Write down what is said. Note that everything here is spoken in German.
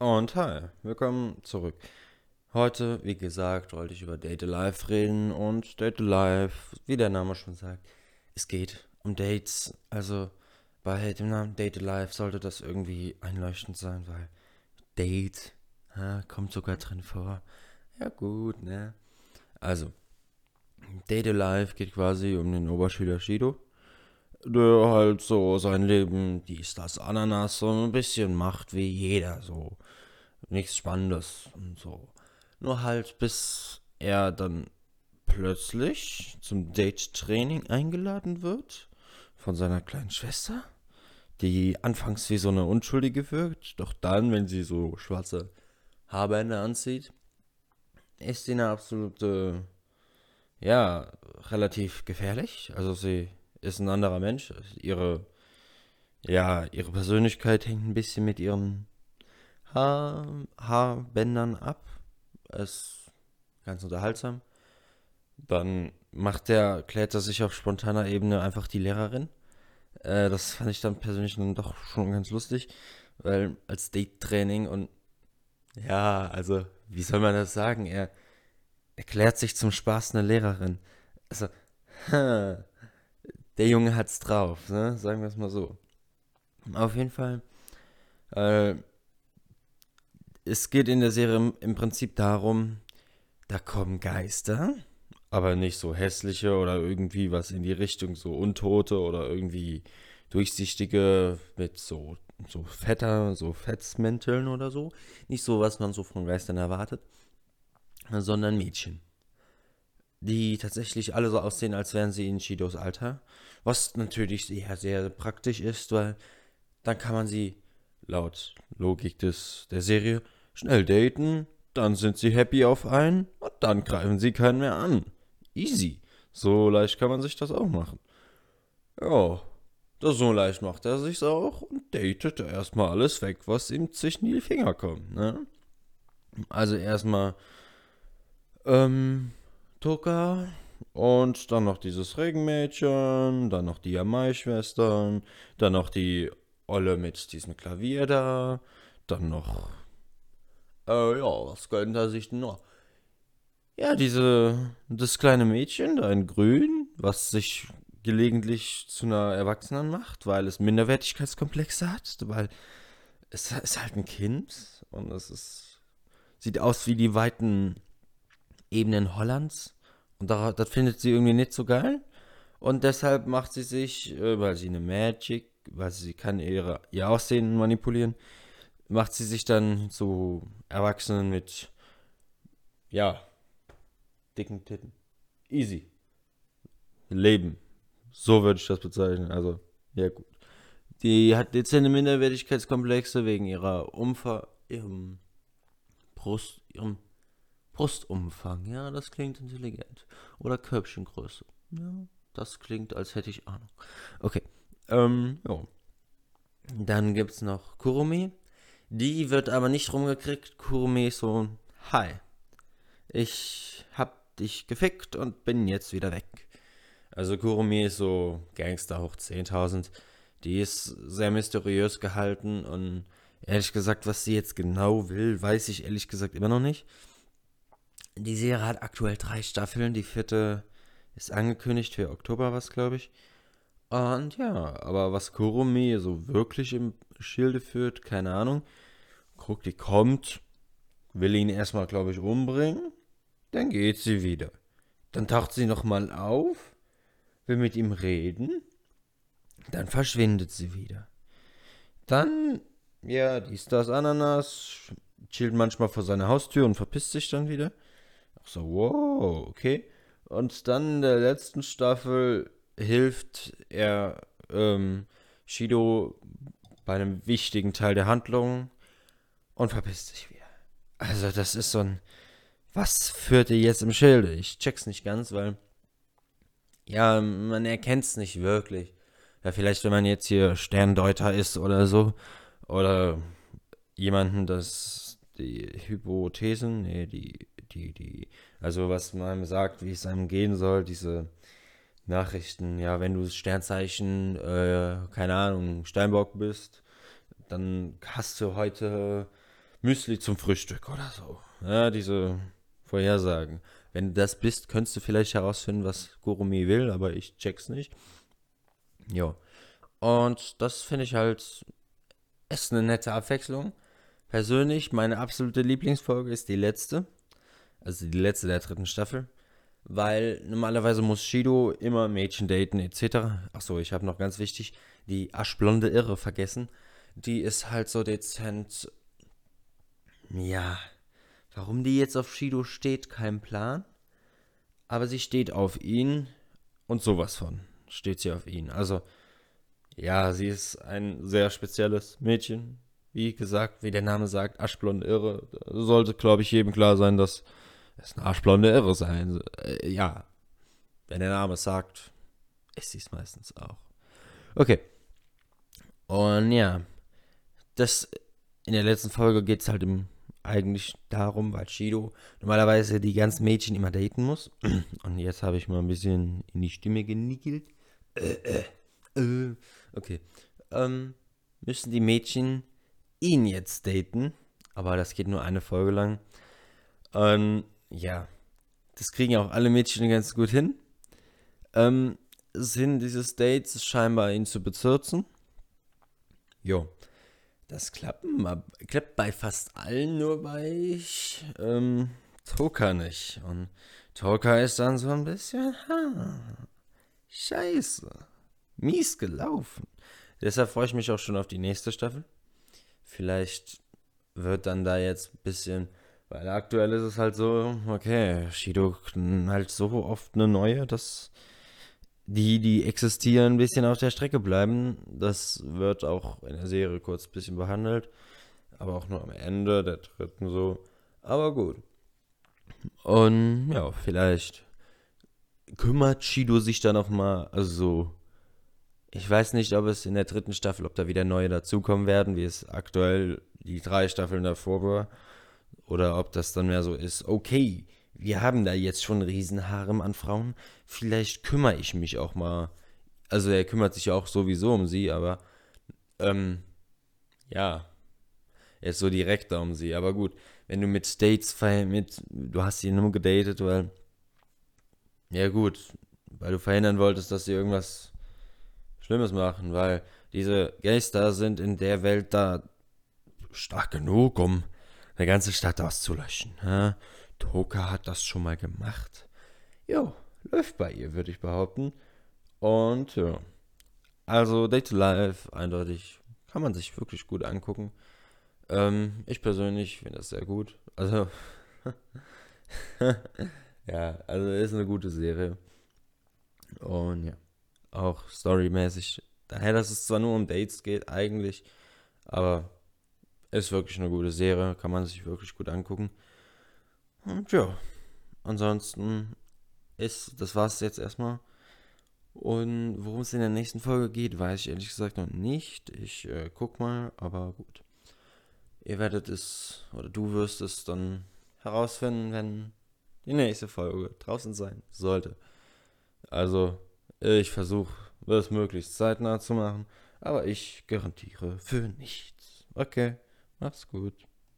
Und hi, willkommen zurück. Heute, wie gesagt, wollte ich über Date Alive reden und Date Alive, wie der Name schon sagt, es geht um Dates. Also bei dem Namen Date Alive sollte das irgendwie einleuchtend sein, weil Date ja, kommt sogar drin vor. Ja gut, ne? Also, Date Alive geht quasi um den Oberschüler Shido der halt so sein Leben, dies, das, Ananas, so ein bisschen macht wie jeder, so. Nichts Spannendes und so. Nur halt, bis er dann plötzlich zum Date-Training eingeladen wird von seiner kleinen Schwester, die anfangs wie so eine Unschuldige wirkt, doch dann, wenn sie so schwarze Haarbänder anzieht, ist sie eine absolute, ja, relativ gefährlich. Also sie ist ein anderer Mensch. Ihre, ja, ihre Persönlichkeit hängt ein bisschen mit ihren Haar, Haarbändern ab. Ist ganz unterhaltsam. Dann macht er, klärt er sich auf spontaner Ebene einfach die Lehrerin. Äh, das fand ich dann persönlich dann doch schon ganz lustig, weil als Date-Training und ja, also, wie soll man das sagen? Er erklärt sich zum Spaß eine Lehrerin. Also, der Junge hat's drauf, ne? Sagen wir es mal so. Auf jeden Fall. Äh, es geht in der Serie im Prinzip darum, da kommen Geister, aber nicht so hässliche oder irgendwie was in die Richtung so Untote oder irgendwie durchsichtige mit so, so fetter, so Fetzmänteln oder so. Nicht so, was man so von Geistern erwartet, sondern Mädchen die tatsächlich alle so aussehen, als wären sie in Shidos Alter. Was natürlich sehr, sehr praktisch ist, weil dann kann man sie laut Logik des, der Serie schnell daten, dann sind sie happy auf einen und dann greifen sie keinen mehr an. Easy. So leicht kann man sich das auch machen. Ja, das so leicht macht er sich's auch und datet erstmal alles weg, was ihm zwischen die Finger kommt, ne? Also erstmal, ähm, Tucker und dann noch dieses Regenmädchen, dann noch die Yamai-Schwestern, dann noch die Olle mit diesem Klavier da, dann noch, äh, ja, was könnte er sich denn noch? Ja, diese, das kleine Mädchen da in grün, was sich gelegentlich zu einer Erwachsenen macht, weil es Minderwertigkeitskomplexe hat, weil es ist halt ein Kind und es ist, sieht aus wie die weiten Ebenen Hollands. Und da, das findet sie irgendwie nicht so geil. Und deshalb macht sie sich, äh, weil sie eine Magic, weil sie kann ihre, ihr Aussehen manipulieren, macht sie sich dann zu Erwachsenen mit, ja, dicken Titten. Easy. Leben. So würde ich das bezeichnen. Also, ja gut. Die hat dezente Minderwertigkeitskomplexe wegen ihrer Umfang, ihrem Brust, ihrem Brustumfang, ja, das klingt intelligent. Oder Körbchengröße. Ja, das klingt, als hätte ich Ahnung. Okay, ähm, ja. Dann gibt's noch Kurumi. Die wird aber nicht rumgekriegt. Kurumi ist so, hi. Ich hab dich gefickt und bin jetzt wieder weg. Also Kurumi ist so Gangster hoch 10.000. Die ist sehr mysteriös gehalten und ehrlich gesagt, was sie jetzt genau will, weiß ich ehrlich gesagt immer noch nicht. Die Serie hat aktuell drei Staffeln. Die vierte ist angekündigt für Oktober, was glaube ich. Und ja, aber was Kurumi so wirklich im Schilde führt, keine Ahnung. Guck, die kommt, will ihn erstmal, glaube ich, umbringen. Dann geht sie wieder. Dann taucht sie nochmal auf, will mit ihm reden. Dann verschwindet sie wieder. Dann, ja, dies, das, Ananas, chillt manchmal vor seiner Haustür und verpisst sich dann wieder. So, wow, okay. Und dann in der letzten Staffel hilft er ähm, Shido bei einem wichtigen Teil der Handlung und verpisst sich wieder. Also, das ist so ein. Was führt ihr jetzt im Schilde? Ich check's nicht ganz, weil. Ja, man erkennt es nicht wirklich. Ja, vielleicht, wenn man jetzt hier Sterndeuter ist oder so. Oder jemanden, das die Hypothesen, nee, die die, die, also was man sagt, wie es einem gehen soll, diese Nachrichten, ja, wenn du Sternzeichen, äh, keine Ahnung, Steinbock bist, dann hast du heute Müsli zum Frühstück oder so. Ja, diese Vorhersagen. Wenn du das bist, könntest du vielleicht herausfinden, was Gurumi will, aber ich check's nicht. Ja. Und das finde ich halt, ist eine nette Abwechslung. Persönlich, meine absolute Lieblingsfolge ist die letzte. Also die letzte der dritten Staffel. Weil normalerweise muss Shido immer Mädchen daten etc. Achso, ich habe noch ganz wichtig die aschblonde Irre vergessen. Die ist halt so dezent. Ja. Warum die jetzt auf Shido steht, kein Plan. Aber sie steht auf ihn und sowas von steht sie auf ihn. Also, ja, sie ist ein sehr spezielles Mädchen. Wie gesagt, wie der Name sagt, aschblonde Irre. Sollte, glaube ich, jedem klar sein, dass es eine aschblonde Irre sein. Äh, ja, wenn der Name sagt, ist sie es meistens auch. Okay. Und ja, das in der letzten Folge geht es halt im, eigentlich darum, weil Shido normalerweise die ganzen Mädchen immer daten muss. Und jetzt habe ich mal ein bisschen in die Stimme genickelt. Äh, äh, äh. Okay. Ähm, müssen die Mädchen ihn jetzt daten. Aber das geht nur eine Folge lang. Und ja, das kriegen ja auch alle Mädchen ganz gut hin. Ähm, Sinn dieses Dates scheinbar ihn zu bezirzen. Jo. Das klappt, klappt bei fast allen, nur bei ähm, Toka nicht. Und Toka ist dann so ein bisschen, ha, scheiße, mies gelaufen. Deshalb freue ich mich auch schon auf die nächste Staffel. Vielleicht wird dann da jetzt ein bisschen, weil aktuell ist es halt so, okay, Shido halt so oft eine neue, dass die, die existieren, ein bisschen auf der Strecke bleiben. Das wird auch in der Serie kurz ein bisschen behandelt. Aber auch nur am Ende der dritten so. Aber gut. Und ja, vielleicht kümmert Shido sich da nochmal, also so. Ich weiß nicht, ob es in der dritten Staffel, ob da wieder neue dazukommen werden, wie es aktuell die drei Staffeln davor war. Oder ob das dann mehr so ist, okay, wir haben da jetzt schon Riesenharem an Frauen. Vielleicht kümmere ich mich auch mal. Also er kümmert sich ja auch sowieso um sie, aber ähm, ja, er ist so direkter um sie. Aber gut, wenn du mit Dates mit, du hast sie nur gedatet, weil ja gut, weil du verhindern wolltest, dass sie irgendwas Schlimmes machen, weil diese Geister sind in der Welt da stark genug, um eine ganze Stadt auszulöschen. Ja? Toka hat das schon mal gemacht. Jo, läuft bei ihr, würde ich behaupten. Und ja. Also Day to Life, eindeutig, kann man sich wirklich gut angucken. Ähm, ich persönlich finde das sehr gut. Also, ja, also ist eine gute Serie. Und ja, auch storymäßig. Daher, dass es zwar nur um Dates geht, eigentlich, aber ist wirklich eine gute Serie, kann man sich wirklich gut angucken. Und ja, ansonsten ist, das war es jetzt erstmal. Und worum es in der nächsten Folge geht, weiß ich ehrlich gesagt noch nicht. Ich äh, guck mal, aber gut. Ihr werdet es, oder du wirst es dann herausfinden, wenn die nächste Folge draußen sein sollte. Also, ich versuche, es möglichst zeitnah zu machen, aber ich garantiere für nichts. Okay, mach's gut.